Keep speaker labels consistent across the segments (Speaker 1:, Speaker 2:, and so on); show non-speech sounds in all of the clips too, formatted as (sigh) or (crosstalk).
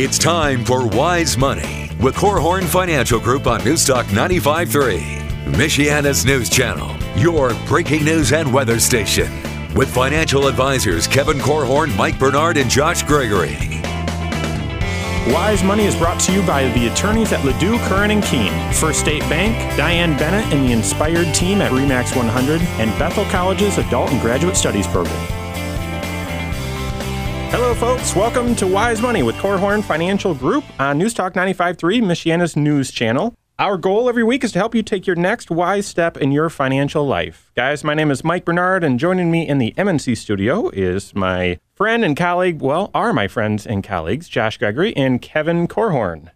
Speaker 1: It's time for Wise Money with Korhorn Financial Group on Newstalk 95.3, Michiana's news channel, your breaking news and weather station. With financial advisors Kevin Korhorn, Mike Bernard, and Josh Gregory.
Speaker 2: Wise Money is brought to you by the attorneys at Ledoux, Curran and Keene, First State Bank, Diane Bennett and the Inspired team at Remax 100, and Bethel College's Adult and Graduate Studies program. Hello, folks. Welcome to Wise Money with Korhorn Financial Group on News Newstalk 95.3, Michiana's news channel. Our goal every week is to help you take your next wise step in your financial life. Guys, my name is Mike Bernard, and joining me in the MNC studio is my friend and colleague, well, are my friends and colleagues, Josh Gregory and Kevin Korhorn.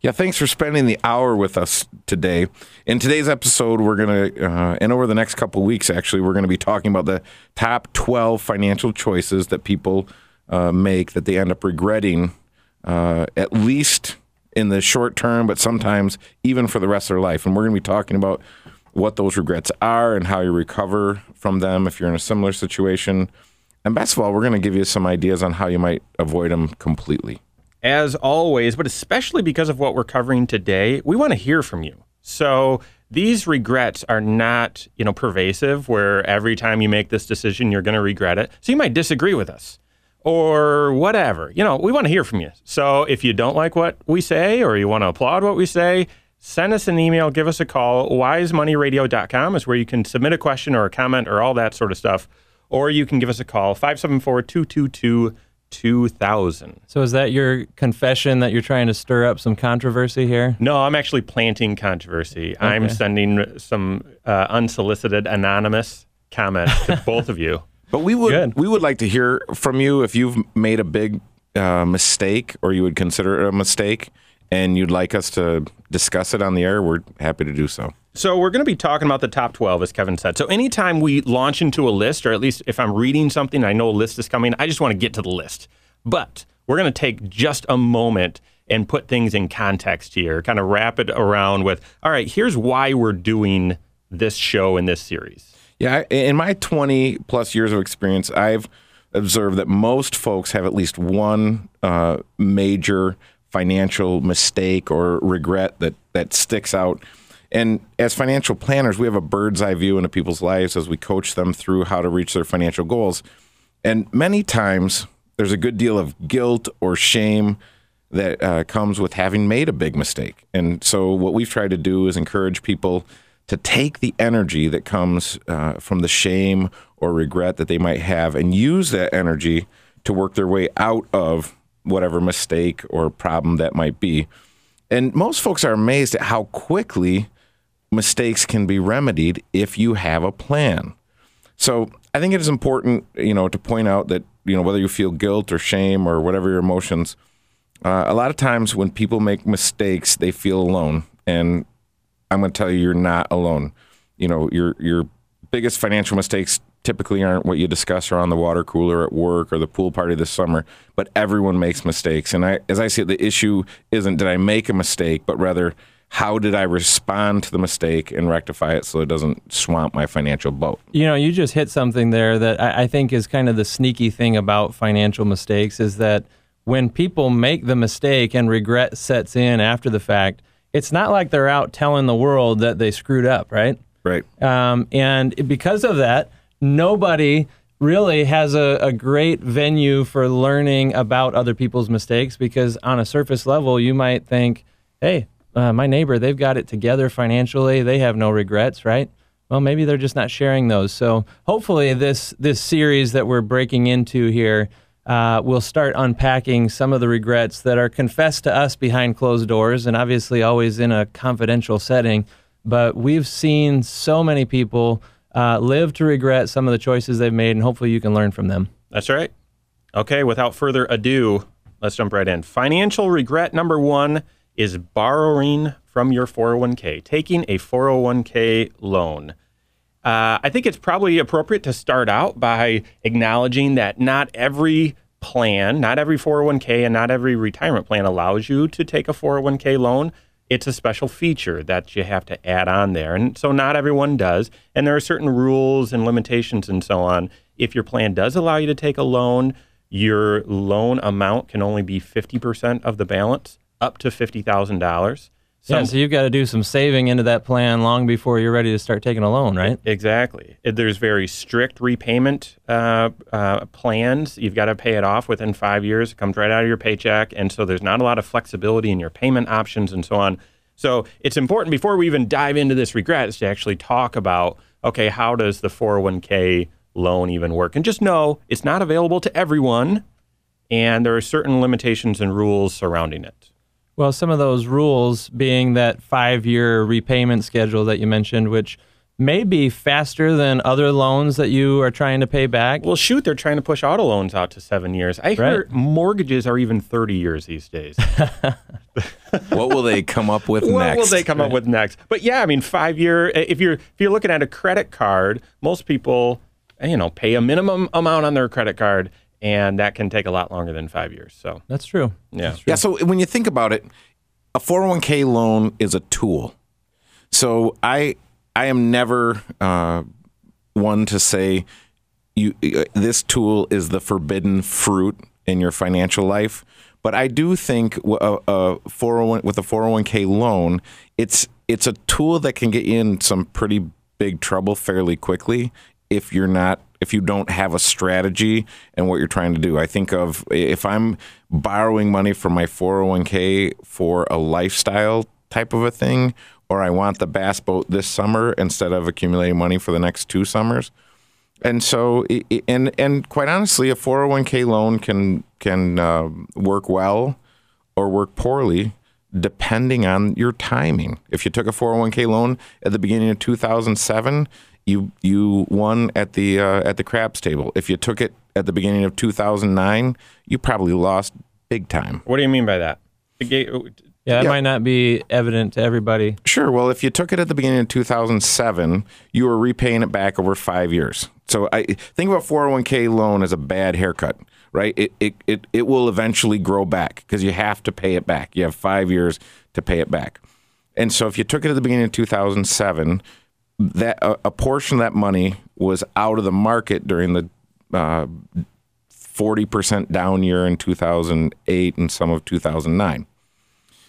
Speaker 3: Yeah, thanks for spending the hour with us today. In today's episode, we're going to, uh, and over the next couple weeks, actually, we're going to be talking about the top 12 financial choices that people uh, make that they end up regretting, uh, at least in the short term, but sometimes even for the rest of their life. And we're going to be talking about what those regrets are and how you recover from them if you're in a similar situation. And best of all, we're going to give you some ideas on how you might avoid them completely.
Speaker 2: As always, but especially because of what we're covering today, we want to hear from you. So these regrets are not, you know, pervasive where every time you make this decision you're going to regret it. So you might disagree with us or whatever. You know, we want to hear from you. So if you don't like what we say or you want to applaud what we say, send us an email, give us a call. wisemoneyradio.com is where you can submit a question or a comment or all that sort of stuff. Or you can give us a call, 574 222 2000.
Speaker 4: So is that your confession that you're trying to stir up some controversy here?
Speaker 2: No, I'm actually planting controversy. Okay. I'm sending some uh, unsolicited anonymous comments to both of you. (laughs)
Speaker 3: But we would Good. we would like to hear from you if you've made a big uh, mistake or you would consider it a mistake and you'd like us to discuss it on the air, we're happy to do so.
Speaker 2: So we're going to be talking about the top 12 as Kevin said. So anytime we launch into a list or at least if I'm reading something I know a list is coming, I just want to get to the list. But we're going to take just a moment and put things in context here, kind of wrap it around with, all right, here's why we're doing this show in this series.
Speaker 3: Yeah, in my 20 plus years of experience, I've observed that most folks have at least one uh, major financial mistake or regret that that sticks out. And as financial planners, we have a bird's eye view into people's lives as we coach them through how to reach their financial goals. And many times, there's a good deal of guilt or shame that uh, comes with having made a big mistake. And so, what we've tried to do is encourage people to take the energy that comes uh, from the shame or regret that they might have and use that energy to work their way out of whatever mistake or problem that might be. And most folks are amazed at how quickly mistakes can be remedied if you have a plan. So I think it is important, you know, to point out that you know whether you feel guilt or shame or whatever your emotions. Uh, a lot of times when people make mistakes, they feel alone, and I'm going to tell you, you're not alone. You know, your your biggest financial mistakes typically aren't what you discuss around the water cooler at work or the pool party this summer, but everyone makes mistakes. And I, as I see it, the issue isn't did I make a mistake, but rather how did I respond to the mistake and rectify it so it doesn't swamp my financial boat?
Speaker 4: You know, you just hit something there that I, I think is kind of the sneaky thing about financial mistakes is that when people make the mistake and regret sets in after the fact, it's not like they're out telling the world that they screwed up, right?
Speaker 3: Right.
Speaker 4: Um, and because of that, nobody really has a, a, great venue for learning about other people's mistakes because on a surface level, you might think, hey, uh, my neighbor, they've got it together financially. They have no regrets, right? Well, maybe they're just not sharing those. So hopefully, this this series that we're breaking into here uh, we'll start unpacking some of the regrets that are confessed to us behind closed doors and obviously always in a confidential setting. But we've seen so many people uh, live to regret some of the choices they've made, and hopefully you can learn from them.
Speaker 2: That's right. Okay, without further ado, let's jump right in. Financial regret number one is borrowing from your 401k, taking a 401k loan. Uh, I think it's probably appropriate to start out by acknowledging that not every plan, not every 401k, and not every retirement plan allows you to take a 401k loan. It's a special feature that you have to add on there. And so not everyone does. And there are certain rules and limitations and so on. If your plan does allow you to take a loan, your loan amount can only be 50% of the balance, up to $50,000.
Speaker 4: Yeah, so you've got to do some saving into that plan long before you're ready to start taking a loan, right?
Speaker 2: Exactly. There's very strict repayment uh, uh, plans. You've got to pay it off within five years. It comes right out of your paycheck. And so there's not a lot of flexibility in your payment options and so on. So it's important before we even dive into this regret is to actually talk about okay, how does the 401k loan even work? And just know it's not available to everyone, and there are certain limitations and rules surrounding it.
Speaker 4: Well, some of those rules being that five year repayment schedule that you mentioned, which may be faster than other loans that you are trying to pay back.
Speaker 2: Well, shoot, they're trying to push auto loans out to seven years. I heard mortgages are even 30 years these days. (laughs)
Speaker 3: what will they come up with next?
Speaker 2: what
Speaker 3: next?
Speaker 2: will they come up with next? But yeah, I mean, five year. If you're if you're looking at a credit card, most people, you know, pay a minimum amount on their credit card, and that can take a lot longer than five years. So
Speaker 4: that's true.
Speaker 2: Yeah,
Speaker 4: that's true.
Speaker 3: yeah. So when you think about it, a 401k loan is a tool. So I I am never uh, one to say you uh, this tool is the forbidden fruit in your financial life. But I do think a, a 401 with a 401k loan, it's it's a tool that can get you in some pretty big trouble fairly quickly if you're not if you don't have a strategy and what you're trying to do. I think of if I'm borrowing money from my 401k for a lifestyle type of a thing, or I want the bass boat this summer instead of accumulating money for the next two summers. And so, and and quite honestly, a 401k loan can can uh, work well or work poorly depending on your timing. If you took a 401k loan at the beginning of 2007, you you won at the uh, at the craps table. If you took it at the beginning of 2009, you probably lost big time.
Speaker 2: What do you mean by that?
Speaker 4: Yeah, that yeah. might not be evident to everybody.
Speaker 3: Sure. Well, if you took it at the beginning of 2007, you were repaying it back over five years. So I think of a 401k loan as a bad haircut, right? It it it, it will eventually grow back because you have to pay it back. You have five years to pay it back. And so if you took it at the beginning of 2007, that a, a portion of that money was out of the market during the uh, 40% down year in 2008 and some of 2009.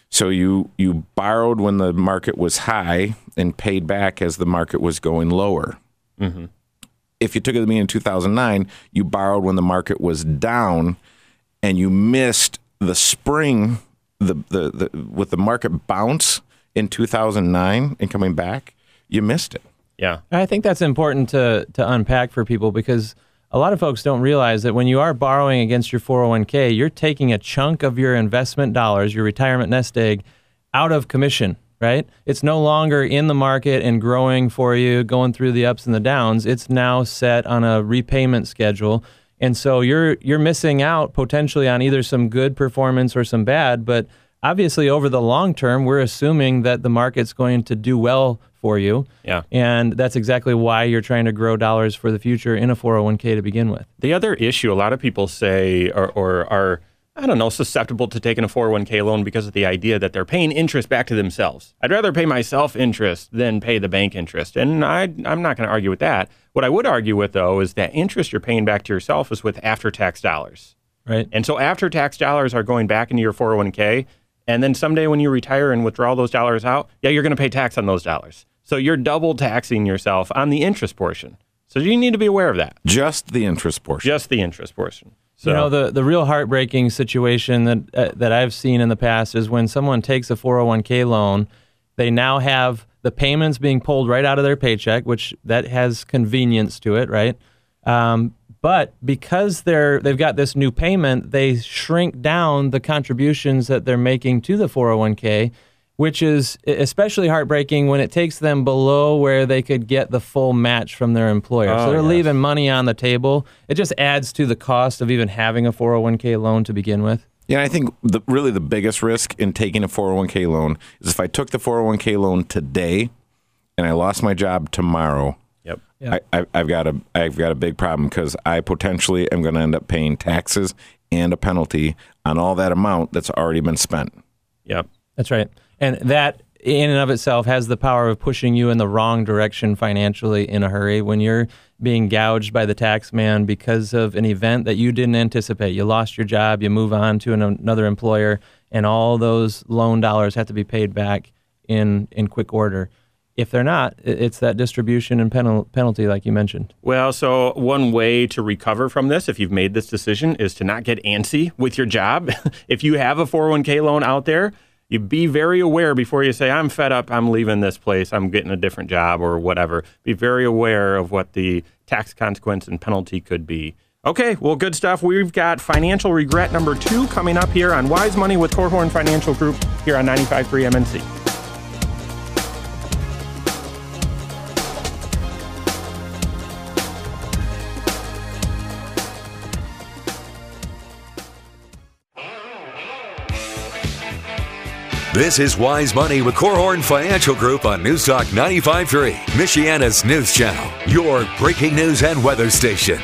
Speaker 3: So you you borrowed when the market was high and paid back as the market was going lower. Mm-hmm. If you took it to me in 2009, you borrowed when the market was down, and you missed the spring, the the, the with the market bounce in 2009 and coming back, you missed it.
Speaker 2: Yeah,
Speaker 4: I think that's important to to unpack for people because a lot of folks don't realize that when you are borrowing against your 401k, you're taking a chunk of your investment dollars, your retirement nest egg, out of commission, right? It's no longer in the market and growing for you, going through the ups and the downs. It's now set on a repayment schedule. And so you're you're missing out potentially on either some good performance or some bad, but obviously over the long term, we're assuming that the market's going to do well for you.
Speaker 2: Yeah.
Speaker 4: And that's exactly why you're trying to grow dollars for the future in a 401k to begin with.
Speaker 2: The other issue a lot of people say or, or are I don't know, susceptible to taking a 401k loan because of the idea that they're paying interest back to themselves. I'd rather pay myself interest than pay the bank interest. And I, I'm not going to argue with that. What I would argue with, though, is that interest you're paying back to yourself is with after tax dollars.
Speaker 4: Right.
Speaker 2: And so after tax dollars are going back into your 401k. And then someday when you retire and withdraw those dollars out, yeah, you're going to pay tax on those dollars. So you're double taxing yourself on the interest portion. So you need to be aware of that.
Speaker 3: Just the interest portion.
Speaker 2: Just the interest portion. So.
Speaker 4: You know, the, the real heartbreaking situation that, uh, that I've seen in the past is when someone takes a 401k loan, they now have the payments being pulled right out of their paycheck, which that has convenience to it, right? Um, but because they're they've got this new payment, they shrink down the contributions that they're making to the 401k, which is especially heartbreaking when it takes them below where they could get the full match from their employer. Oh, so they're yes. leaving money on the table. It just adds to the cost of even having a 401k loan to begin with.
Speaker 3: Yeah, I think the, really the biggest risk in taking a 401k loan is if I took the 401k loan today and I lost my job tomorrow,
Speaker 2: Yep.
Speaker 3: I, have got a I've got a big problem because I potentially am going to end up paying taxes and a penalty on all that amount that's already been spent.
Speaker 2: Yep,
Speaker 4: that's right. And that in and of itself has the power of pushing you in the wrong direction financially in a hurry. When you're being gouged by the tax man because of an event that you didn't anticipate, you lost your job, you move on to an, another employer, and all those loan dollars have to be paid back in in quick order. If they're not, it's that distribution and penal- penalty, like you mentioned.
Speaker 2: Well, so one way to recover from this, if you've made this decision, is to not get antsy with your job. (laughs) if you have a 401k loan out there, you be very aware before you say, I'm fed up, I'm leaving this place, I'm getting a different job or whatever. Be very aware of what the tax consequence and penalty could be. Okay, well, good stuff. We've got financial regret number two coming up here on Wise Money with Korhorn Financial Group here on 95.3 MNC.
Speaker 1: This is Wise Money with Korhorn Financial Group on News Newstalk 95.3, Michiana's news channel, your breaking news and weather station.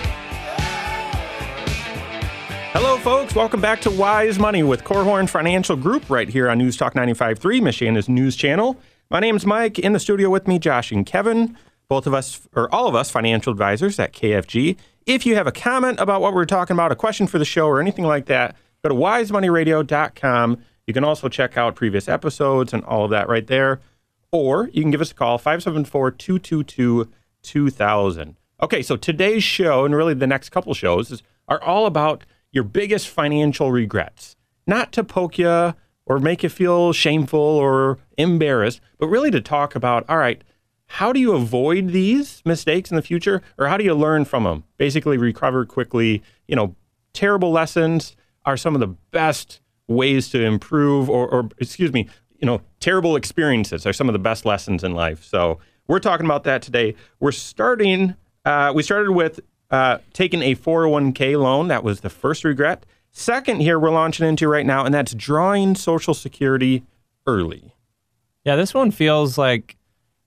Speaker 2: Hello, folks. Welcome back to Wise Money with Korhorn Financial Group right here on News Newstalk 95.3, Michiana's news channel. My name's Mike. In the studio with me, Josh and Kevin. Both of us, or all of us, financial advisors at KFG. If you have a comment about what we're talking about, a question for the show, or anything like that, go to wisemoneyradio.com you can also check out previous episodes and all of that right there. Or you can give us a call, 574 222 2000. Okay, so today's show, and really the next couple shows, is, are all about your biggest financial regrets. Not to poke you or make you feel shameful or embarrassed, but really to talk about all right, how do you avoid these mistakes in the future or how do you learn from them? Basically, recover quickly. You know, terrible lessons are some of the best ways to improve or, or excuse me, you know, terrible experiences are some of the best lessons in life. So we're talking about that today. We're starting, uh, we started with uh, taking a 401k loan. That was the first regret. Second, here we're launching into right now, and that's drawing Social Security early.
Speaker 4: Yeah, this one feels like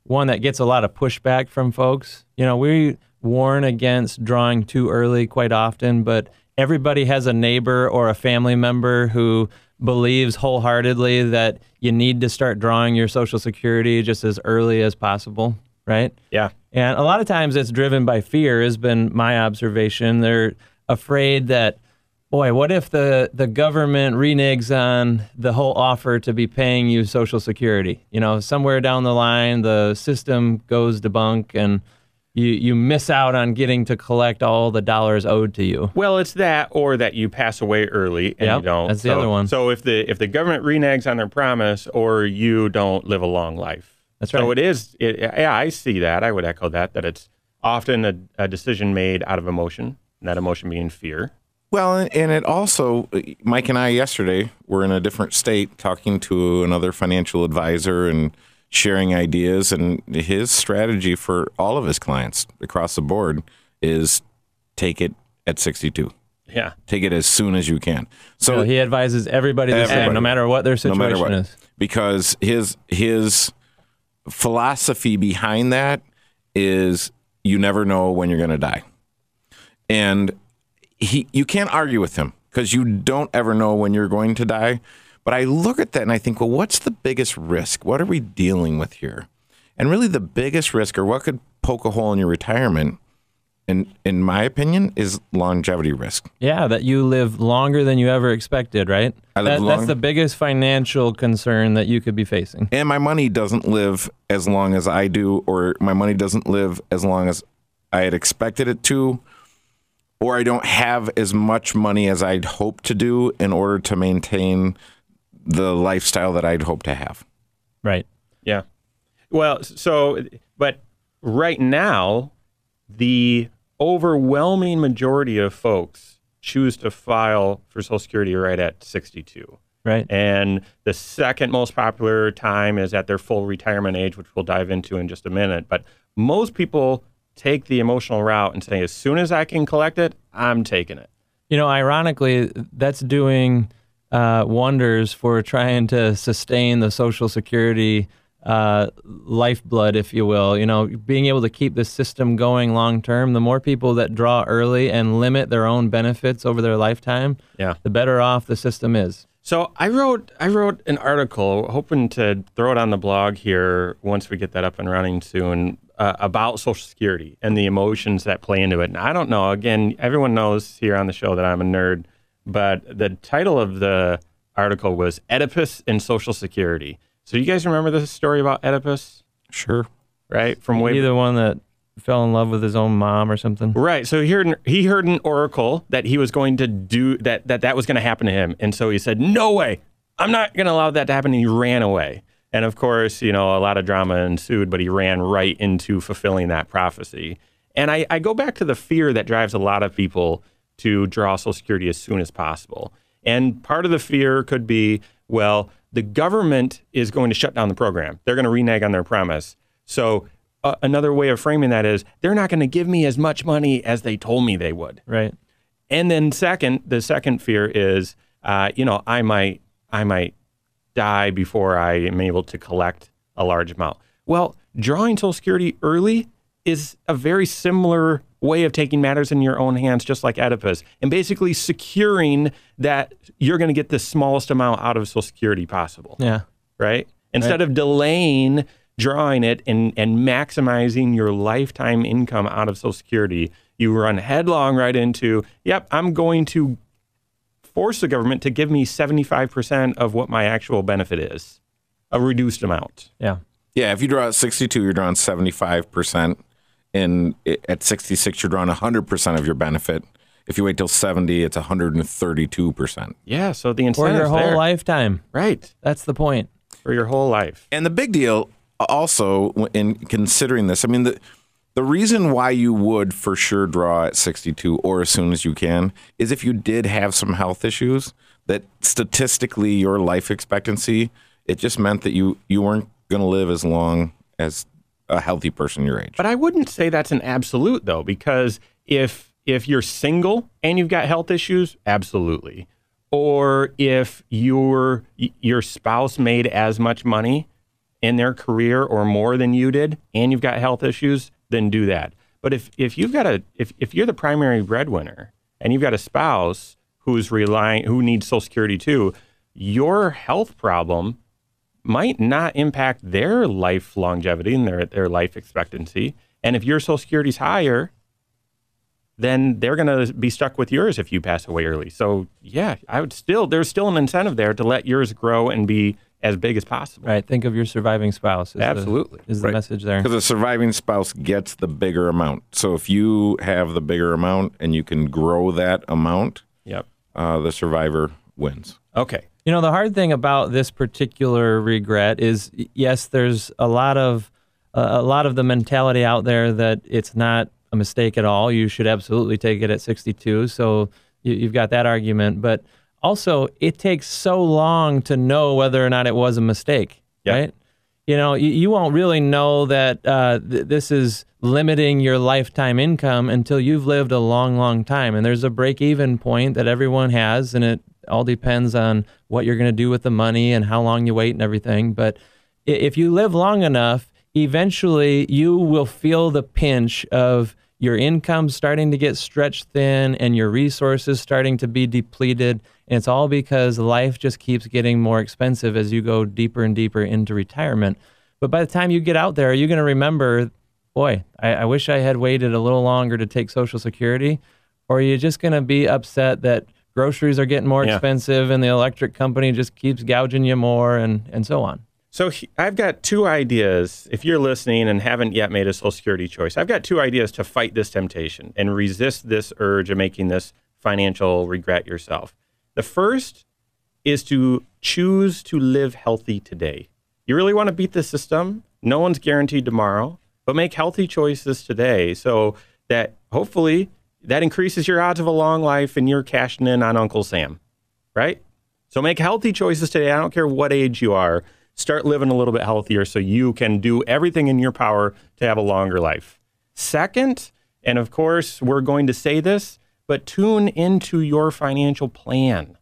Speaker 4: one that gets a lot of pushback from folks. You know, we warn against drawing too early quite often, but everybody has a neighbor or a family member who believes wholeheartedly that you need to start drawing your social security just as early as possible, right?
Speaker 2: Yeah.
Speaker 4: And a lot of times it's driven by fear has been my observation. They're afraid that boy, what if the the government reneges on the whole offer to be paying you social security? You know, somewhere down the line the system goes debunk and you you miss out on getting to collect all the dollars owed to you.
Speaker 2: Well, it's that, or that you pass away early and
Speaker 4: yep,
Speaker 2: you don't.
Speaker 4: That's the
Speaker 2: so,
Speaker 4: other one.
Speaker 2: So if the if the government reneges on their promise, or you don't live a long life.
Speaker 4: That's right.
Speaker 2: So it is. It, yeah, I see that. I would echo that. That it's often a, a decision made out of emotion, and that emotion being fear.
Speaker 3: Well, and it also, Mike and I yesterday were in a different state talking to another financial advisor and sharing ideas. And his strategy for all of his clients across the board is take it at 62.
Speaker 2: Yeah.
Speaker 3: Take it as soon as you can. So
Speaker 4: so he advises everybody the
Speaker 3: Everybody.
Speaker 4: same, no matter what their
Speaker 3: no
Speaker 4: situation
Speaker 3: matter what,
Speaker 4: is.
Speaker 3: because his his philosophy behind that is you never know when you're going to die, and he you can't argue with him because you don't ever know when you're going to die. But I look at that and I think, well, what's the biggest risk? What are we dealing with here? And really, the biggest risk, or what could poke a hole in your retirement, in in my opinion, is longevity risk.
Speaker 4: Yeah, that you live longer than you ever expected, right?
Speaker 3: I live
Speaker 4: That-
Speaker 3: long-
Speaker 4: That's the biggest financial concern that you could be facing.
Speaker 3: and my money doesn't live as long as I do, or my money doesn't live as long as I had expected it to, or I don't have as much money as I'd hoped to do in order to maintain the lifestyle that I'd hope to have.
Speaker 4: Right.
Speaker 2: Yeah. Well, so, but right now, the overwhelming majority of folks choose to file for Social Security right at 62.
Speaker 4: Right.
Speaker 2: And the second most popular time is at their full retirement age, which we'll dive into in just a minute. But most people take the emotional route and say, as soon as I can collect it, I'm taking it.
Speaker 4: You know, ironically, that's doing uh, wonders for trying to sustain the Social Security uh, lifeblood, if you will. You know, being able to keep the system going long term. The more people that draw early and limit their own benefits over their lifetime,
Speaker 2: Yeah.
Speaker 4: the better off the system is.
Speaker 2: So I wrote I wrote an article, hoping to throw it on the blog here once we get that up and running soon, uh, about Social Security and the emotions that play into it. And I don't know. Again, everyone knows here on the show that I'm a nerd, but the title of the article was Oedipus and Social Security. So you guys remember this story about Oedipus,
Speaker 3: Sure.
Speaker 2: right? From way
Speaker 4: the one that fell in love with his own mom or something.
Speaker 2: Right. So he heard, he heard an oracle that he was going to do that, that that was going to happen to him. And so he said, No way. I'm not going to allow that to happen. And he ran away. And of course, you know, a lot of drama ensued, but he ran right into fulfilling that prophecy. And I, I go back to the fear that drives a lot of people to draw Social Security as soon as possible. And part of the fear could be, well, the government is going to shut down the program. They're going to renege on their promise. So uh, another way of framing that is they're not going to give me as much money as they told me they would.
Speaker 4: Right.
Speaker 2: And then second, the second fear is, uh, you know, I might, I might die before I am able to collect a large amount. Well, drawing Social Security early is a very similar way of taking matters in your own hands, just like Oedipus, and basically securing that you're going to get the smallest amount out of Social Security possible
Speaker 4: Yeah.
Speaker 2: right? Instead of delaying drawing it and, and maximizing your lifetime income out of Social Security, you run headlong right into, yep, I'm going to force the government to give me 75% of what my actual benefit is, a reduced amount.
Speaker 4: Yeah.
Speaker 3: Yeah, if you draw at 62, you're drawing 75%. And at 66, you're drawing 100% of your benefit. If you wait till 70, it's 132%.
Speaker 2: Yeah, so the
Speaker 4: For your whole
Speaker 2: there.
Speaker 4: lifetime.
Speaker 2: Right,
Speaker 4: That's the point.
Speaker 2: for your whole life.
Speaker 3: And the big deal uh, also in considering this, I mean, the, the reason why you would for sure draw at 62 or as soon as you can is if you did have some health issues that statistically your life expectancy, it just meant that you, you weren't going to live as long as a healthy person your age.
Speaker 2: But I wouldn't say that's an absolute though, because if if you're single and you've got health issues, absolutely. Or if your your spouse made as much money in their career or more than you did, and you've got health issues, then do that. But if if you've got a if if you're the primary breadwinner and you've got a spouse who's relying who needs Social Security too, your health problem might not impact their life longevity and their, their life expectancy. And if your Social Security's higher, then they're going to be stuck with yours if you pass away early. So, yeah, I would still, there's still an incentive there to let yours grow and be as big as possible.
Speaker 4: Right. Think of your surviving spouse. Is the-
Speaker 2: Absolutely.
Speaker 4: is the
Speaker 3: Right.
Speaker 4: message there.
Speaker 3: Because a surviving spouse gets the bigger amount. So if you have the bigger amount and you can grow that amount,
Speaker 2: Yep.
Speaker 3: uh, the survivor wins.
Speaker 2: Okay.
Speaker 4: You know, the hard thing about this particular regret is, yes, there's a lot of uh, a lot of the mentality out there that it's not a mistake at all. You should absolutely take it at 62. So you, you've got that argument, but also it takes so long to know whether or not it was a mistake,
Speaker 2: Yeah.
Speaker 4: right? You know, you, you won't really know that uh, th- this is limiting your lifetime income until you've lived a long, long time. And there's a break even point that everyone has, and it all depends on what you're going to do with the money and how long you wait and everything. But if you live long enough, eventually you will feel the pinch of your income starting to get stretched thin and your resources starting to be depleted. And it's all because life just keeps getting more expensive as you go deeper and deeper into retirement. But by the time you get out there, are you're going to remember, boy, I, I wish I had waited a little longer to take Social Security. Or are you're just going to be upset that groceries are getting more
Speaker 2: Yeah.
Speaker 4: expensive and the electric company just keeps gouging you more and, and so on.
Speaker 2: So he- I've got two ideas. If you're listening and haven't yet made a Social Security choice, I've got two ideas to fight this temptation and resist this urge of making this financial regret yourself. The first is to choose to live healthy today. You really want to beat the system? No one's guaranteed tomorrow, but make healthy choices today so that hopefully that increases your odds of a long life and you're cashing in on Uncle Sam, right? So make healthy choices today. I don't care what age you are. Start living a little bit healthier so you can do everything in your power to have a longer life. Second, and of course, we're going to say this, but tune into your financial plan.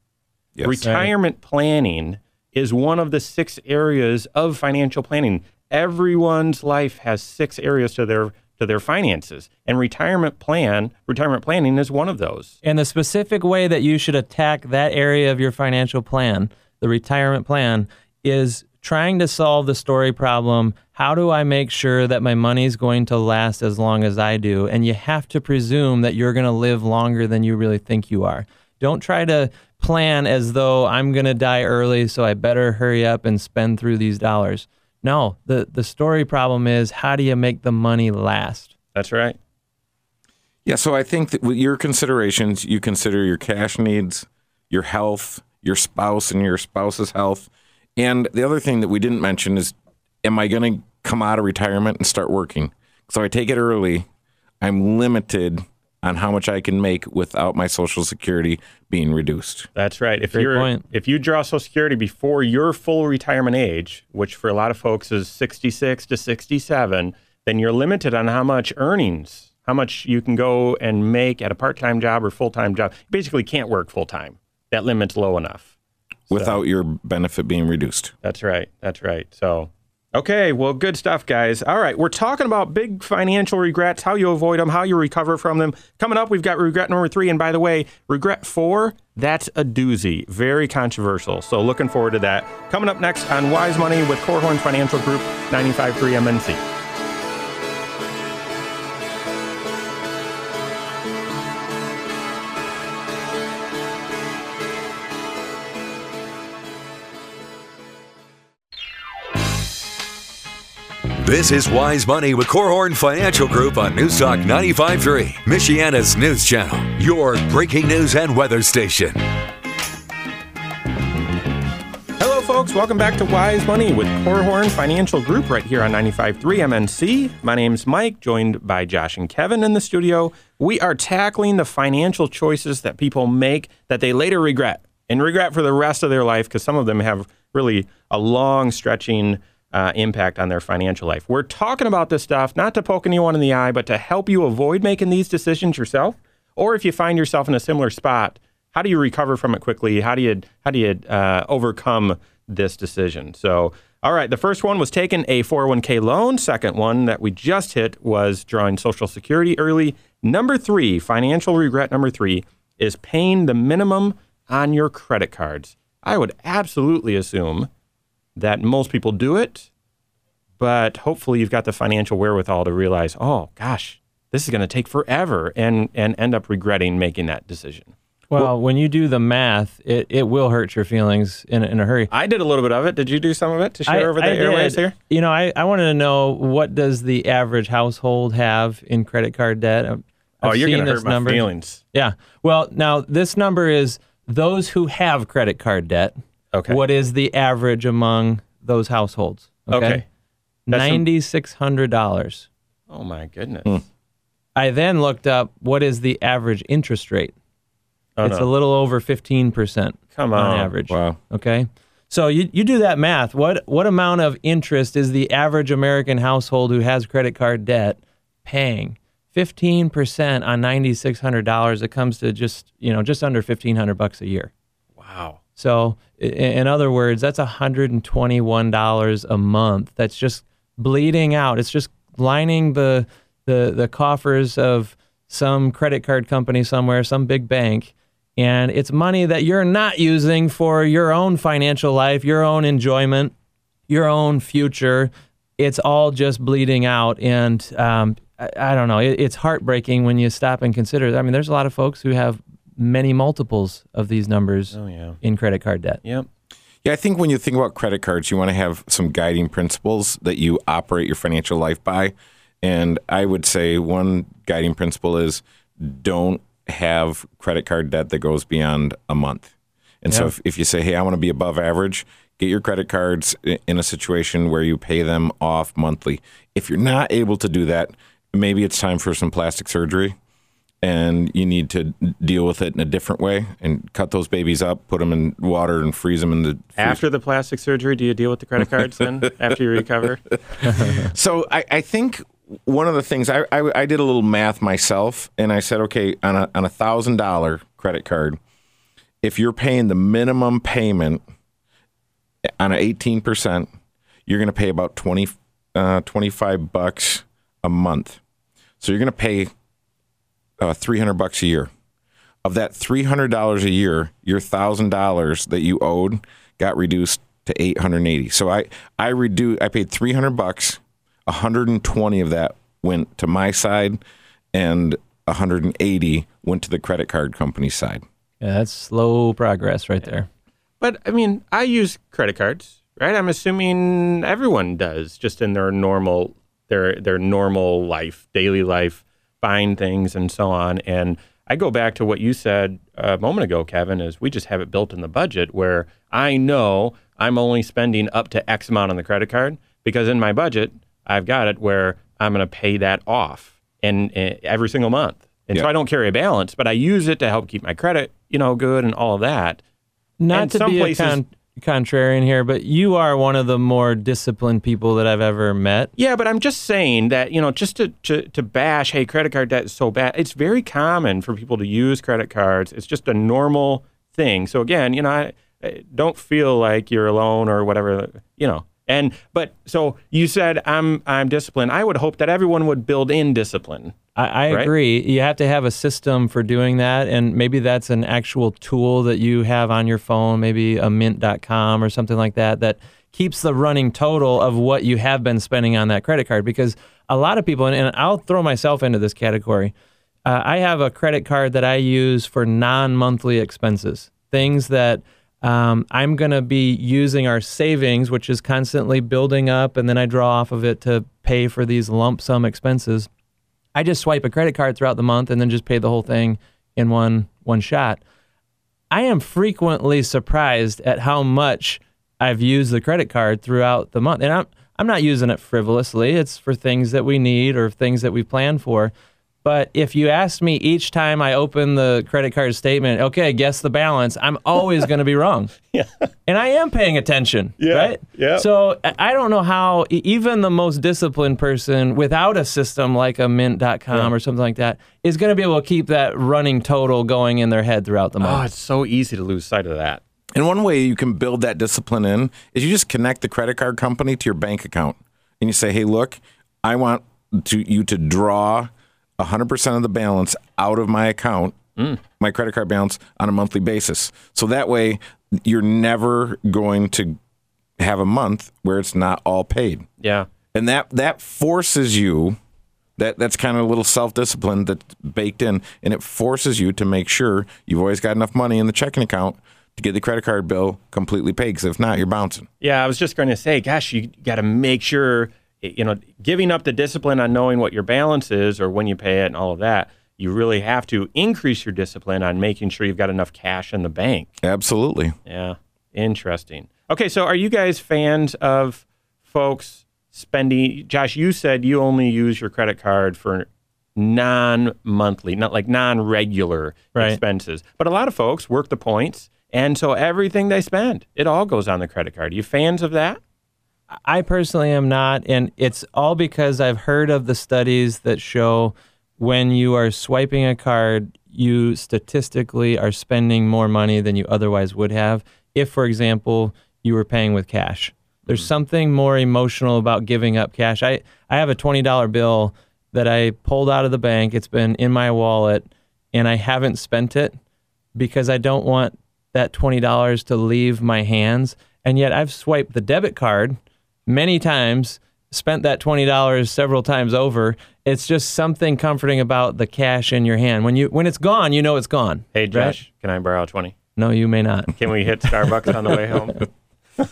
Speaker 3: Yes.
Speaker 2: Retirement planning is one of the six areas of financial planning. Everyone's life has six areas to their to their finances. And retirement plan, retirement planning is one of those.
Speaker 4: And the specific way that you should attack that area of your financial plan, the retirement plan, is trying to solve the story problem. How do I make sure that my money is going to last as long as I do? And you have to presume that you're going to live longer than you really think you are. Don't try to plan as though I'm going to die early, so I better hurry up and spend through these dollars. No, the, the story problem is how do you make the money last?
Speaker 2: That's right.
Speaker 3: Yeah, so I think that with your considerations, you consider your cash needs, your health, your spouse and your spouse's health. And the other thing that we didn't mention is am I going to come out of retirement and start working? So I take it early. I'm limited on how much I can make without my social security being reduced.
Speaker 2: That's right. If you're
Speaker 4: point.
Speaker 2: if you draw Social Security before your full retirement age, which for a lot of folks is 66 to 67, then you're limited on how much earnings, how much you can go and make at a part-time job or full-time job. You basically can't work full-time. That limit's low enough.
Speaker 3: Without your benefit being reduced.
Speaker 2: That's right. That's right. So, okay, well, good stuff, guys. All right, we're talking about big financial regrets, how you avoid them, how you recover from them. Coming up, we've got regret number three. And by the way, regret four, that's a doozy. Very controversial. So, looking forward to that. Coming up next on Wise Money with Korhorn Financial Group, 95.3 MNC.
Speaker 1: This is Wise Money with Korhorn Financial Group on Newstalk 95.3, Michiana's news channel, your breaking news and weather station.
Speaker 2: Hello, folks. Welcome back to Wise Money with Korhorn Financial Group right here on 95.3 MNC. My name's Mike, joined by Josh and Kevin in the studio. We are tackling the financial choices that people make that they later regret and regret for the rest of their life because some of them have really a long stretching uh, impact on their financial life. We're talking about this stuff not to poke anyone in the eye, but to help you avoid making these decisions yourself. Or if you find yourself in a similar spot, how do you recover from it quickly? How do you how do you uh, overcome this decision? So, all right, the first one was taking a 401k loan. Second one that we just hit was drawing Social Security early. Number three, financial regret number three is paying the minimum on your credit cards. I would absolutely assume that most people do it, but hopefully you've got the financial wherewithal to realize, oh gosh, this is going to take forever, and and end up regretting making that decision.
Speaker 4: Well, when you do the math, it, it will hurt your feelings in, a- in a hurry.
Speaker 2: I did a little bit of it. Did you do some of it to share over the
Speaker 4: I
Speaker 2: airways
Speaker 4: did.
Speaker 2: here?
Speaker 4: You know, I, I wanted to know what does the average household have in credit card debt? I've
Speaker 2: Oh, you're
Speaker 4: seen
Speaker 2: going to
Speaker 4: this
Speaker 2: hurt my feelings.
Speaker 4: Yeah. Well, now this number is those who have credit card debt.
Speaker 2: Okay.
Speaker 4: What is the average among those households?
Speaker 2: Okay. That's some-
Speaker 4: Ninety six hundred dollars.
Speaker 2: Oh my goodness.
Speaker 3: Hmm.
Speaker 4: I then looked up what is the average interest rate.
Speaker 2: Oh,
Speaker 4: it's
Speaker 2: no.
Speaker 4: a little over fifteen percent
Speaker 2: Come
Speaker 4: on
Speaker 2: on.
Speaker 4: average.
Speaker 3: Wow.
Speaker 4: Okay. So you, you do that math. What what amount of interest is the average American household who has credit card debt paying? Fifteen percent on ninety six hundred dollars. It comes to just you know just under fifteen hundred bucks a year.
Speaker 2: Wow.
Speaker 4: So in other words, that's hundred and twenty one dollars a month. That's just bleeding out. It's just lining the the the coffers of some credit card company somewhere, some big bank, and it's money that you're not using for your own financial life, your own enjoyment, your own future. It's all just bleeding out, and um, I, I don't know. It, it's heartbreaking when you stop and consider. I mean, there's a lot of folks who have many multiples of these numbers
Speaker 2: Oh yeah.
Speaker 4: in credit card debt.
Speaker 2: Yep.
Speaker 3: Yeah, I think when you think about credit cards, you want to have some guiding principles that you operate your financial life by. And I would say one guiding principle is don't have credit card debt that goes beyond a month. And so if, if you say, hey, I want to be above average, get your credit cards in a situation where you pay them off monthly. If you're not able to do that, maybe it's time for some plastic surgery and you need to deal with it in a different way and cut those babies up, put them in water and freeze them in the freezer.
Speaker 2: After the plastic surgery, do you deal with the credit cards then? after you recover? (laughs)
Speaker 3: So I, I think one of the things I, I, I did a little math myself, and I said, okay, on a on a thousand dollar credit card, if you're paying the minimum payment on an eighteen percent, you're going to pay about 20, uh, 25 bucks a month. So you're going to pay uh, 300 bucks a year. Of that $300 a year, your $1,000 that you owed got reduced to 880. So I I reduced I paid 300 bucks. 120 of that went to my side and 180 went to the credit card company side.
Speaker 4: Yeah, that's slow progress right there.
Speaker 2: But I mean, I use credit cards, right? I'm assuming everyone does, just in their normal their their normal life, daily life, buying things and so on. And I go back to what you said a moment ago, Kevin, is we just have it built in the budget where I know I'm only spending up to X amount on the credit card because in my budget I've got it where I'm going to pay that off and eh, every single month. And so I don't carry a balance, but I use it to help keep my credit, you know, good and all of that.
Speaker 4: Not
Speaker 2: And
Speaker 4: to
Speaker 2: some
Speaker 4: be
Speaker 2: places-
Speaker 4: a con- contrarian here, but you are one of the more disciplined people that I've ever met.
Speaker 2: Yeah, but I'm just saying that, you know, just to, to, to bash, hey, credit card debt is so bad. It's very common for people to use credit cards. It's just a normal thing. So again, you know, I, I don't feel like you're alone or whatever, you know. And but so you said I'm I'm disciplined. I would hope that everyone would build in discipline.
Speaker 4: I, I
Speaker 2: Right?
Speaker 4: agree. You have to have a system for doing that, and maybe that's an actual tool that you have on your phone, maybe a mint.com or something like that, that keeps the running total of what you have been spending on that credit card. Because a lot of people, and, and I'll throw myself into this category, uh, I have a credit card that I use for non monthly expenses, things that um, I'm going to be using our savings, which is constantly building up, and then I draw off of it to pay for these lump sum expenses. I just swipe a credit card throughout the month and then just pay the whole thing in one one shot. I am frequently surprised at how much I've used the credit card throughout the month. And I'm I'm not using it frivolously. It's for things that we need or things that we plan for. But if you ask me each time I open the credit card statement, okay, guess the balance, I'm always (laughs) going to be wrong. Yeah. And I am paying attention,
Speaker 2: Yeah,
Speaker 4: right?
Speaker 2: yeah.
Speaker 4: So I I don't know how even the most disciplined person without a system like a mint.com or something like that is going to be able to keep that running total going in their head throughout the month.
Speaker 2: Oh,
Speaker 4: month.
Speaker 2: it's so easy to lose sight of that.
Speaker 3: And one way you can build that discipline in is you just connect the credit card company to your bank account. And you say, hey, look, I want to you to draw 100% of the balance out of my account, mm. my credit card balance, on a monthly basis. So that way, you're never going to have a month where it's not all paid.
Speaker 2: Yeah.
Speaker 3: And that, that forces you. That, that's kind of a little self discipline that's baked in, and it forces you to make sure you've always got enough money in the checking account to get the credit card bill completely paid. Because if not, you're bouncing.
Speaker 2: Yeah, I was just going to say, gosh, you got to make sure, you know, giving up the discipline on knowing what your balance is or when you pay it and all of that, you really have to increase your discipline on making sure you've got enough cash in the bank.
Speaker 3: Absolutely.
Speaker 2: Yeah, interesting. Okay, so are you guys fans of folks spending? Josh, you said you only use your credit card for non-monthly, not like non-regular
Speaker 4: Right.
Speaker 2: expenses. But a lot of folks work the points, and so everything they spend, it all goes on the credit card. Are you fans of that?
Speaker 4: I personally am not, and it's all because I've heard of the studies that show when you are swiping a card, you statistically are spending more money than you otherwise would have if, for example, you were paying with cash. There's hmm. something more emotional about giving up cash. I, I have a $20 bill that I pulled out of the bank. It's been in my wallet, and I haven't spent it because I don't want that $20 to leave my hands. And yet I've swiped the debit card many times, spent that $20 several times over. It's just something comforting about the cash in your hand. When you when it's gone, you know it's gone.
Speaker 2: Hey,
Speaker 4: right?
Speaker 2: Josh, can I borrow 20?
Speaker 4: No, you may not.
Speaker 2: Can we hit Starbucks on the way home? (laughs)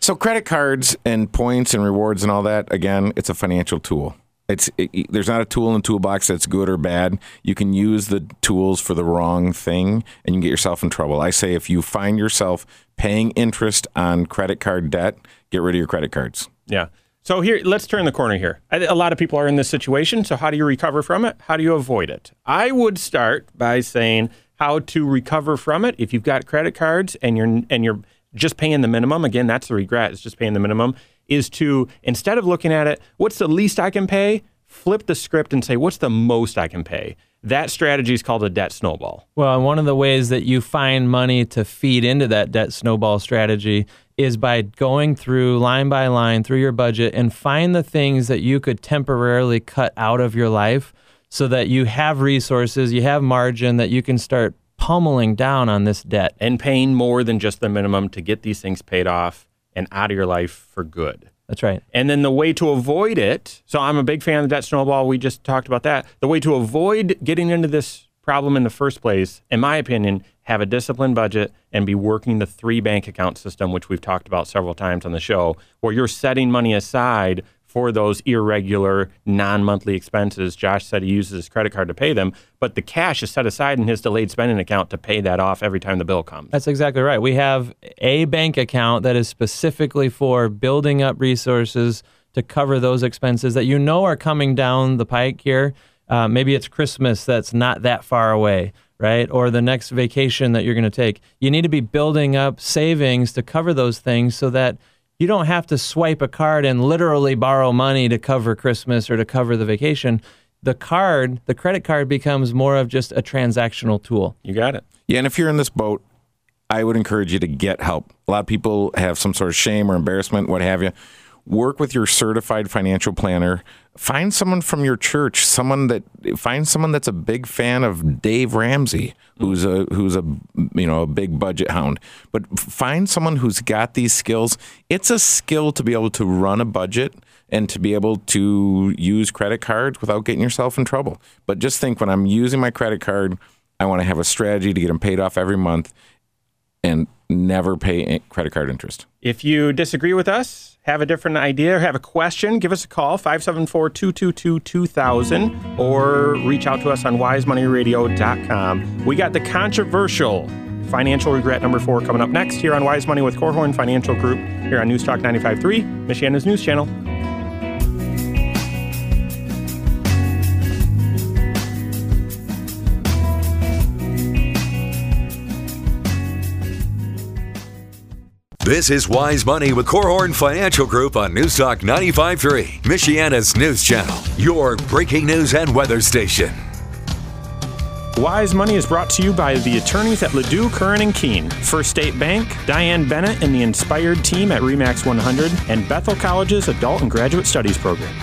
Speaker 3: So credit cards and points and rewards and all that, again, it's a financial tool. It's it, it- there's not a tool in the toolbox that's good or bad. You can use the tools for the wrong thing and you can get yourself in trouble. I say if you find yourself paying interest on credit card debt, get rid of your credit cards.
Speaker 2: Yeah. So here, let's turn the corner here. A lot of people are in this situation. So how do you recover from it? How do you avoid it? I would start by saying how to recover from it. If you've got credit cards and you're and you're just paying the minimum, again, that's the regret. It's just paying the minimum. Is to instead of looking at it, what's the least I can pay? Flip the script and say, what's the most I can pay? That strategy is called a debt snowball.
Speaker 4: Well, and one of the ways that you find money to feed into that debt snowball strategy is by going through line by line through your budget and find the things that you could temporarily cut out of your life so that you have resources, you have margin that you can start pummeling down on this debt.
Speaker 2: and paying more than just the minimum to get these things paid off and out of your life for good.
Speaker 4: That's right.
Speaker 2: And then the way to avoid it, so I'm a big fan of the debt snowball. We just talked about that. The way to avoid getting into this problem in the first place, in my opinion, have a disciplined budget and be working the three bank account system, which we've talked about several times on the show, where you're setting money aside for those irregular non-monthly expenses. Josh said he uses his credit card to pay them, but the cash is set aside in his delayed spending account to pay that off every time the bill comes.
Speaker 4: That's exactly right. We have a bank account that is specifically for building up resources to cover those expenses that you know are coming down the pike here. Uh, maybe it's Christmas that's not that far away, right? Or the next vacation that you're going to take. You need to be building up savings to cover those things so that you don't have to swipe a card and literally borrow money to cover Christmas or to cover the vacation. The card, the credit card becomes more of just a transactional tool.
Speaker 2: You got it.
Speaker 3: Yeah, and if you're in this boat, I would encourage you to get help. A lot of people have some sort of shame or embarrassment, what have you. Work with your certified financial planner. Find someone from your church, someone that find someone that's a big fan of Dave Ramsey, who's a who's a you know a big budget hound. But find someone who's got these skills. It's a skill to be able to run a budget and to be able to use credit cards without getting yourself in trouble. But just think when I'm using my credit card, I want to have a strategy to get them paid off every month and never pay credit card interest.
Speaker 2: If you disagree with us, have a different idea, or have a question, give us a call, 574 222 2000, or reach out to us on wisemoneyradio.com. We got the controversial financial regret number four coming up next here on Wise Money with Korhorn Financial Group here on News Newstalk 95.3, Michiana's news channel.
Speaker 1: This is Wise Money with Korhorn Financial Group on Newstalk 95.3, Michiana's news channel, your breaking news and weather station.
Speaker 2: Wise Money is brought to you by the attorneys at Ledoux, Curran and Keene, First State Bank, Diane Bennett and the Inspired team at Remax 100, and Bethel College's Adult and Graduate Studies program.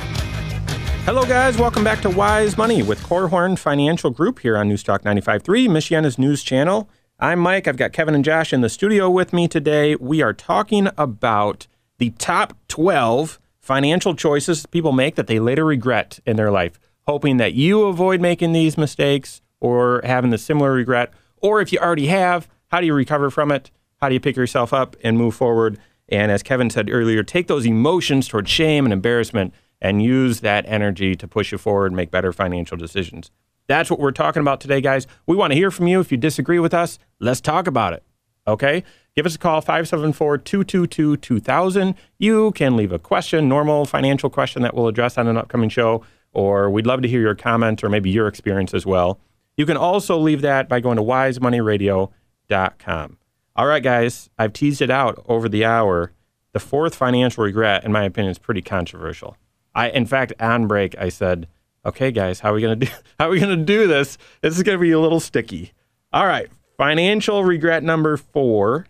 Speaker 2: Hello, guys. Welcome back to Wise Money with Korhorn Financial Group here on Newstalk 95.3, Michiana's news channel. I'm Mike. I've got Kevin and Josh in the studio with me today. We are talking about the top 12 financial choices people make that they later regret in their life, hoping that you avoid making these mistakes or having the similar regret. Or if you already have, how do you recover from it? How do you pick yourself up and move forward? And as Kevin said earlier, take those emotions towards shame and embarrassment and use that energy to push you forward and make better financial decisions. That's what we're talking about today, guys. We want to hear from you. If you disagree with us, let's talk about it. Okay? Give us a call, 574 222 2000. You can leave a question, normal financial question that we'll address on an upcoming show, or we'd love to hear your comment or maybe your experience as well. You can also leave that by going to wisemoneyradio.com. All right, guys, I've teased it out over the hour. The fourth financial regret, in my opinion, is pretty controversial. I, in fact, on break, I said, okay, guys, how are we gonna do? (laughs) How are we gonna do this? This is gonna be a little sticky. All right, financial regret number four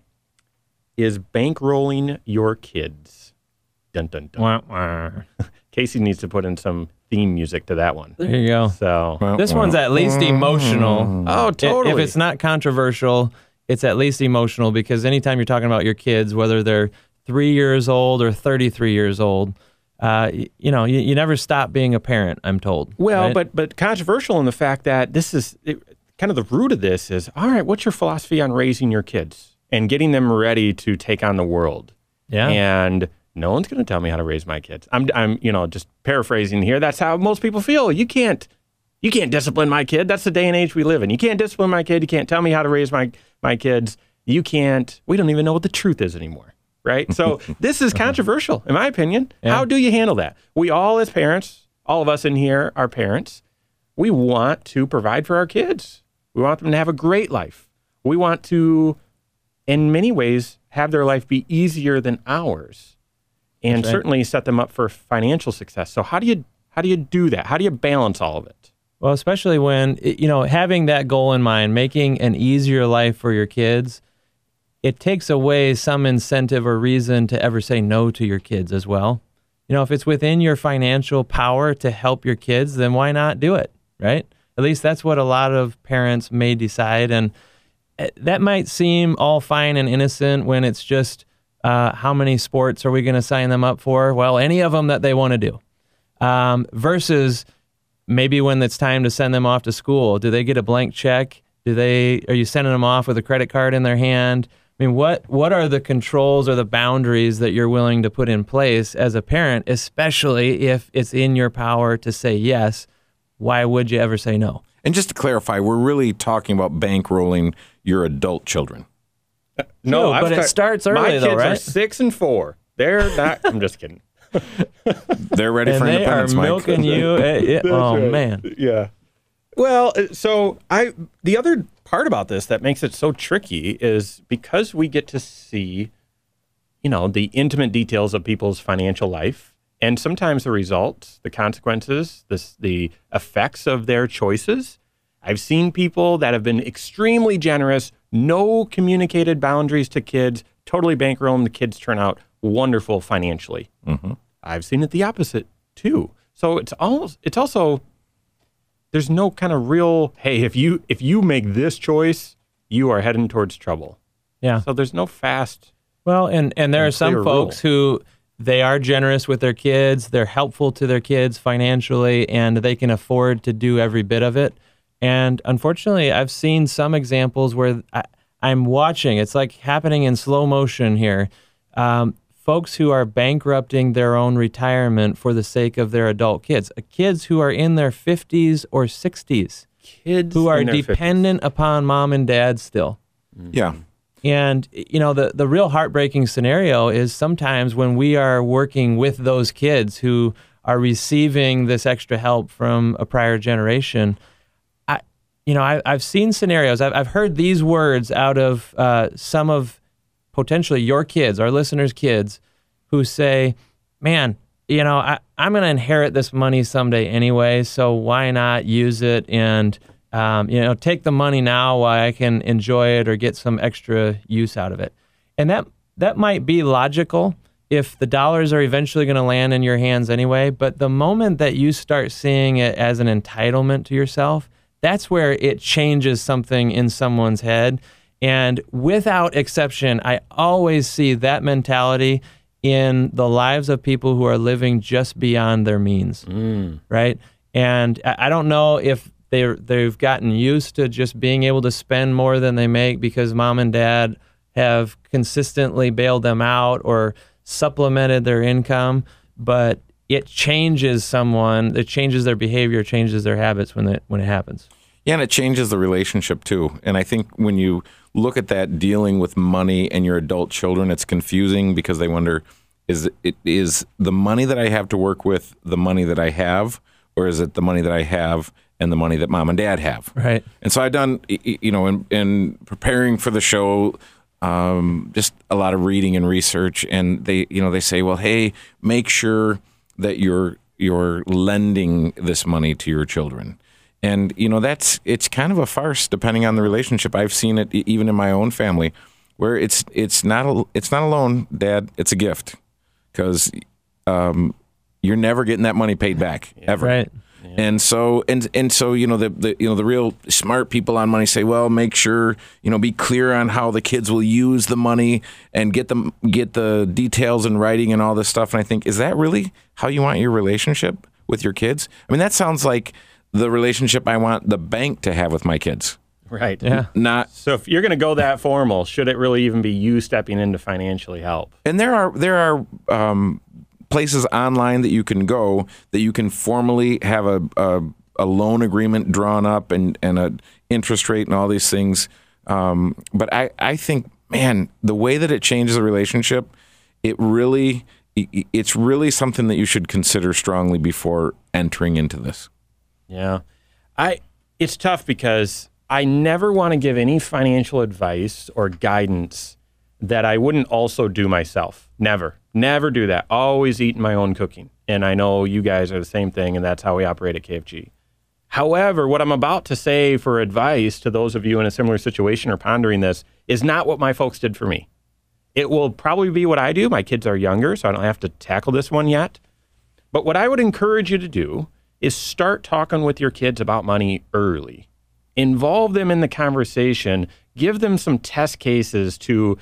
Speaker 2: is bankrolling your kids. Dun dun dun.
Speaker 4: Wah, wah. (laughs)
Speaker 2: Casey needs to put in some theme music to that one.
Speaker 4: There you go.
Speaker 2: So,
Speaker 4: This one's at least mm. emotional.
Speaker 2: oh,
Speaker 4: I-
Speaker 2: totally.
Speaker 4: If it's not controversial, it's at least emotional because anytime you're talking about your kids, whether they're three years old or 33 years old, uh, you know, you, you never stop being a parent, I'm told.
Speaker 2: Well,
Speaker 4: right?
Speaker 2: but but controversial in the fact that this is it, kind of the root of this is all right. What's your philosophy on raising your kids and getting them ready to take on the world?
Speaker 4: yeah.
Speaker 2: And no one's going to tell me how to raise my kids. I'm I'm you know just paraphrasing here. That's how most people feel. You can't you can't discipline my kid. That's the day and age we live in. You can't discipline my kid. You can't tell me how to raise my my kids. You can't. We don't even know what the truth is anymore. Right? So (laughs) this is controversial, in my opinion.
Speaker 4: Yeah.
Speaker 2: How do you handle that? We all, as parents, all of us in here are parents. We want to provide for our kids. We want them to have a great life. We want to, in many ways, have their life be easier than ours, and
Speaker 4: right.
Speaker 2: certainly set them up for financial success. So how do you how do you do that? How do you balance all of it?
Speaker 4: Well, especially when, you know, having that goal in mind, making an easier life for your kids, it takes away some incentive or reason to ever say no to your kids as well. You know, if it's within your financial power to help your kids, then why not do it? right? At least that's what a lot of parents may decide. And eh, that might seem all fine and innocent when it's just uh, how many sports are we going to sign them up for? Well, any of them that they want to do. Um, versus maybe when it's time to send them off to school, do they get a blank check? Do they are you sending them off with a credit card in their hand? I mean, what what are the controls or the boundaries that you're willing to put in place as a parent, especially if it's in your power to say yes? Why would you ever say no?
Speaker 3: And just to clarify, we're really talking about bankrolling your adult children.
Speaker 2: No,
Speaker 4: No,
Speaker 2: I've
Speaker 4: but it starts early,
Speaker 2: My
Speaker 4: though,
Speaker 2: kids are six and four. They're not. I'm just kidding. (laughs)
Speaker 3: They're ready
Speaker 4: And
Speaker 3: for
Speaker 4: they are
Speaker 3: independence, Mike.
Speaker 4: milking you. eh, eh, (laughs) oh
Speaker 2: right.
Speaker 4: man,
Speaker 2: Yeah. Well, uh, so I the other part about this that makes it so tricky is because we get to see, you know, the intimate details of people's financial life and sometimes the results, the consequences, this the effects of their choices. I've seen people that have been extremely generous, no communicated boundaries to kids, totally bankroll them. The kids turn out wonderful financially. Mm-hmm. I've seen it the opposite too. So it's almost it's also there's no kind of real hey if you if you make this choice you are heading towards trouble.
Speaker 4: yeah.
Speaker 2: So there's no fast.
Speaker 4: Well, and and there
Speaker 2: And
Speaker 4: are some folks who they are generous with their kids. They're helpful to their kids financially, and they can afford to do every bit of it. And unfortunately, I've seen some examples where I, I'm watching. It's like happening in slow motion here. Um, folks who are bankrupting their own retirement for the sake of their adult kids, Uh, kids who are in their 50s or 60s,
Speaker 2: Kids
Speaker 4: who are
Speaker 2: in their 50s.
Speaker 4: dependent upon mom and dad still.
Speaker 3: Yeah.
Speaker 4: And you know the the real heartbreaking scenario is sometimes when we are working with those kids who are receiving this extra help from a prior generation. I, you know, I, I've seen scenarios. I've, I've heard these words out of uh, some of potentially your kids, our listeners' kids, who say, "Man, you know, I, I'm going to inherit this money someday anyway, so why not use it and um, you know take the money now while I can enjoy it or get some extra use out of it." And that that might be logical if the dollars are eventually going to land in your hands anyway. But the moment that you start seeing it as an entitlement to yourself, that's where it changes something in someone's head. And without exception, I always see that mentality in the lives of people who are living just beyond their means, mm. right? And I I don't know if they they've gotten used to just being able to spend more than they make because mom and dad have consistently bailed them out or supplemented their income, but it changes someone, it changes their behavior, changes their habits when it when it happens.
Speaker 3: Yeah, and it changes the relationship too. And I think when you look at that dealing with money and your adult children, it's confusing because they wonder is it is the money that I have to work with the money that I have, or is it the money that I have and the money that mom and dad have?
Speaker 4: Right.
Speaker 3: And so I've done, you know, in, in preparing for the show, um, just a lot of reading and research, and they, you know, they say, well, hey, make sure that you're you're lending this money to your children, and you know that's it's kind of a farce depending on the relationship. I've seen it e- even in my own family, where it's it's not a, it's not a loan, Dad, it's a gift, because um, you're never getting that money paid back ever.
Speaker 4: Right.
Speaker 3: And so and and so you know the, the you know the real smart people on money say, well, make sure you know be clear on how the kids will use the money and get them get the details in writing and all this stuff. And I think is that really how you want your relationship with your kids? I mean, that sounds like the relationship I want the bank to have with my kids.
Speaker 2: Right.
Speaker 4: Yeah.
Speaker 3: Not
Speaker 2: So if you're going to go that formal, should it really even be you stepping in to financially help?
Speaker 3: and there are there are um, places online that you can go that you can formally have a, a a loan agreement drawn up and and a interest rate and all these things. Um, but I I think man the way that it changes the relationship, it really i- i- it's really something that you should consider strongly before entering into this.
Speaker 2: Yeah. I it's tough because I never want to give any financial advice or guidance that I wouldn't also do myself. Never. Never do that. Always eat my own cooking. And I know you guys are the same thing and that's how we operate at KFG. However, what I'm about to say for advice to those of you in a similar situation or pondering this is not what my folks did for me. It will probably be what I do. My kids are younger, so I don't have to tackle this one yet. But what I would encourage you to do is start talking with your kids about money early. Involve them in the conversation, give them some test cases to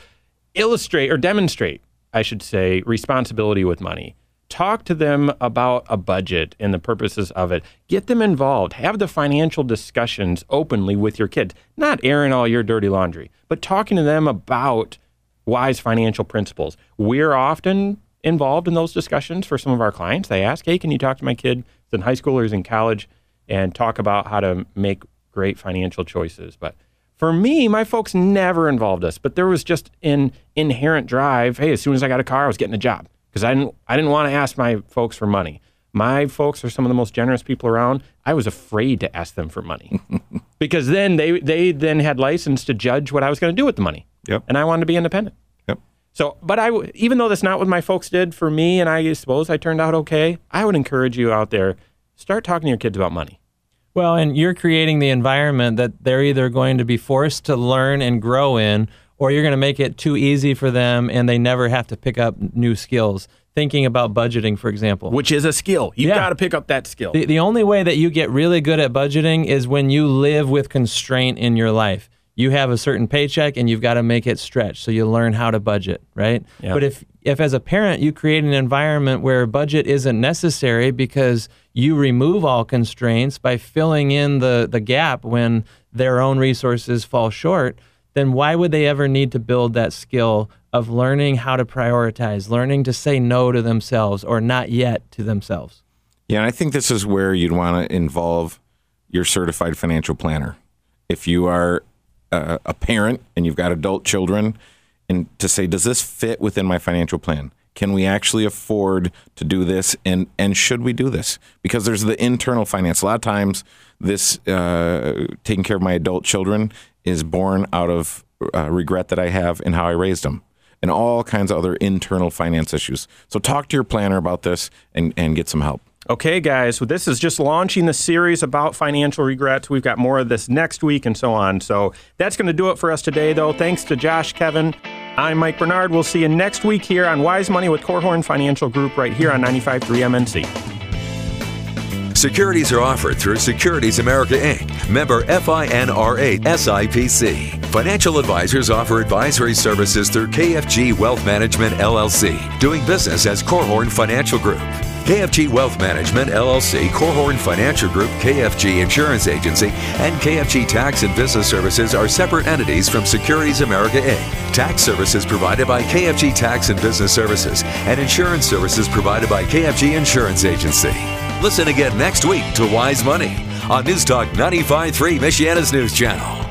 Speaker 2: illustrate or demonstrate, I should say, responsibility with money. Talk to them about a budget and the purposes of it. Get them involved. Have the financial discussions openly with your kids, not airing all your dirty laundry, but talking to them about wise financial principles. We're often involved in those discussions for some of our clients. They ask, hey, can you talk to my kid in high school or is in college and talk about how to make great financial choices? But for me, my folks never involved us, but there was just an inherent drive. Hey, as soon as I got a car, I was getting a job because I didn't I didn't want to ask my folks for money. My folks are some of the most generous people around. I was afraid to ask them for money (laughs) because then they they then had license to judge what I was going to do with the money.
Speaker 3: Yep.
Speaker 2: And I wanted to be independent.
Speaker 3: Yep.
Speaker 2: So, but I even though that's not what my folks did for me, and I suppose I turned out okay. I would encourage you out there start talking to your kids about money.
Speaker 4: Well, and you're creating the environment that they're either going to be forced to learn and grow in, or you're going to make it too easy for them and they never have to pick up new skills. Thinking about budgeting, for example.
Speaker 2: Which is a skill. You've
Speaker 4: Yeah.
Speaker 2: got to pick up that skill.
Speaker 4: The, the only way that you get really good at budgeting is when you live with constraint in your life. You have a certain paycheck and you've got to make it stretch. So you learn how to budget, right?
Speaker 2: Yeah.
Speaker 4: But if, if as a parent you create an environment where budget isn't necessary because you remove all constraints by filling in the, the gap when their own resources fall short, then why would they ever need to build that skill of learning how to prioritize, learning to say no to themselves or not yet to themselves?
Speaker 3: Yeah, and I think this is where you'd want to involve your certified financial planner. If you are uh, a parent and you've got adult children, and to say, does this fit within my financial plan? Can we actually afford to do this, and and should we do this? Because there's the internal finance. A lot of times, this uh, taking care of my adult children is born out of uh, regret that I have in how I raised them and all kinds of other internal finance issues. So talk to your planner about this and, and get some help.
Speaker 2: Okay, guys, so this is just launching the series about financial regrets. We've got more of this next week and so on. So that's going to do it for us today, though. Thanks to Josh, Kevin. I'm Mike Bernard. We'll see you next week here on Wise Money with Korhorn Financial Group right here on 95.3 MNC.
Speaker 1: Securities are offered through Securities America Inc., member FINRA SIPC. Financial advisors offer advisory services through KFG Wealth Management LLC, doing business as Korhorn Financial Group. KFG Wealth Management LLC, Korhorn Financial Group, KFG Insurance Agency, and KFG Tax and Business Services are separate entities from Securities America Inc. Tax services provided by KFG Tax and Business Services, and insurance services provided by KFG Insurance Agency. Listen again next week to Wise Money on News Talk 95.3 Michiana's News Channel.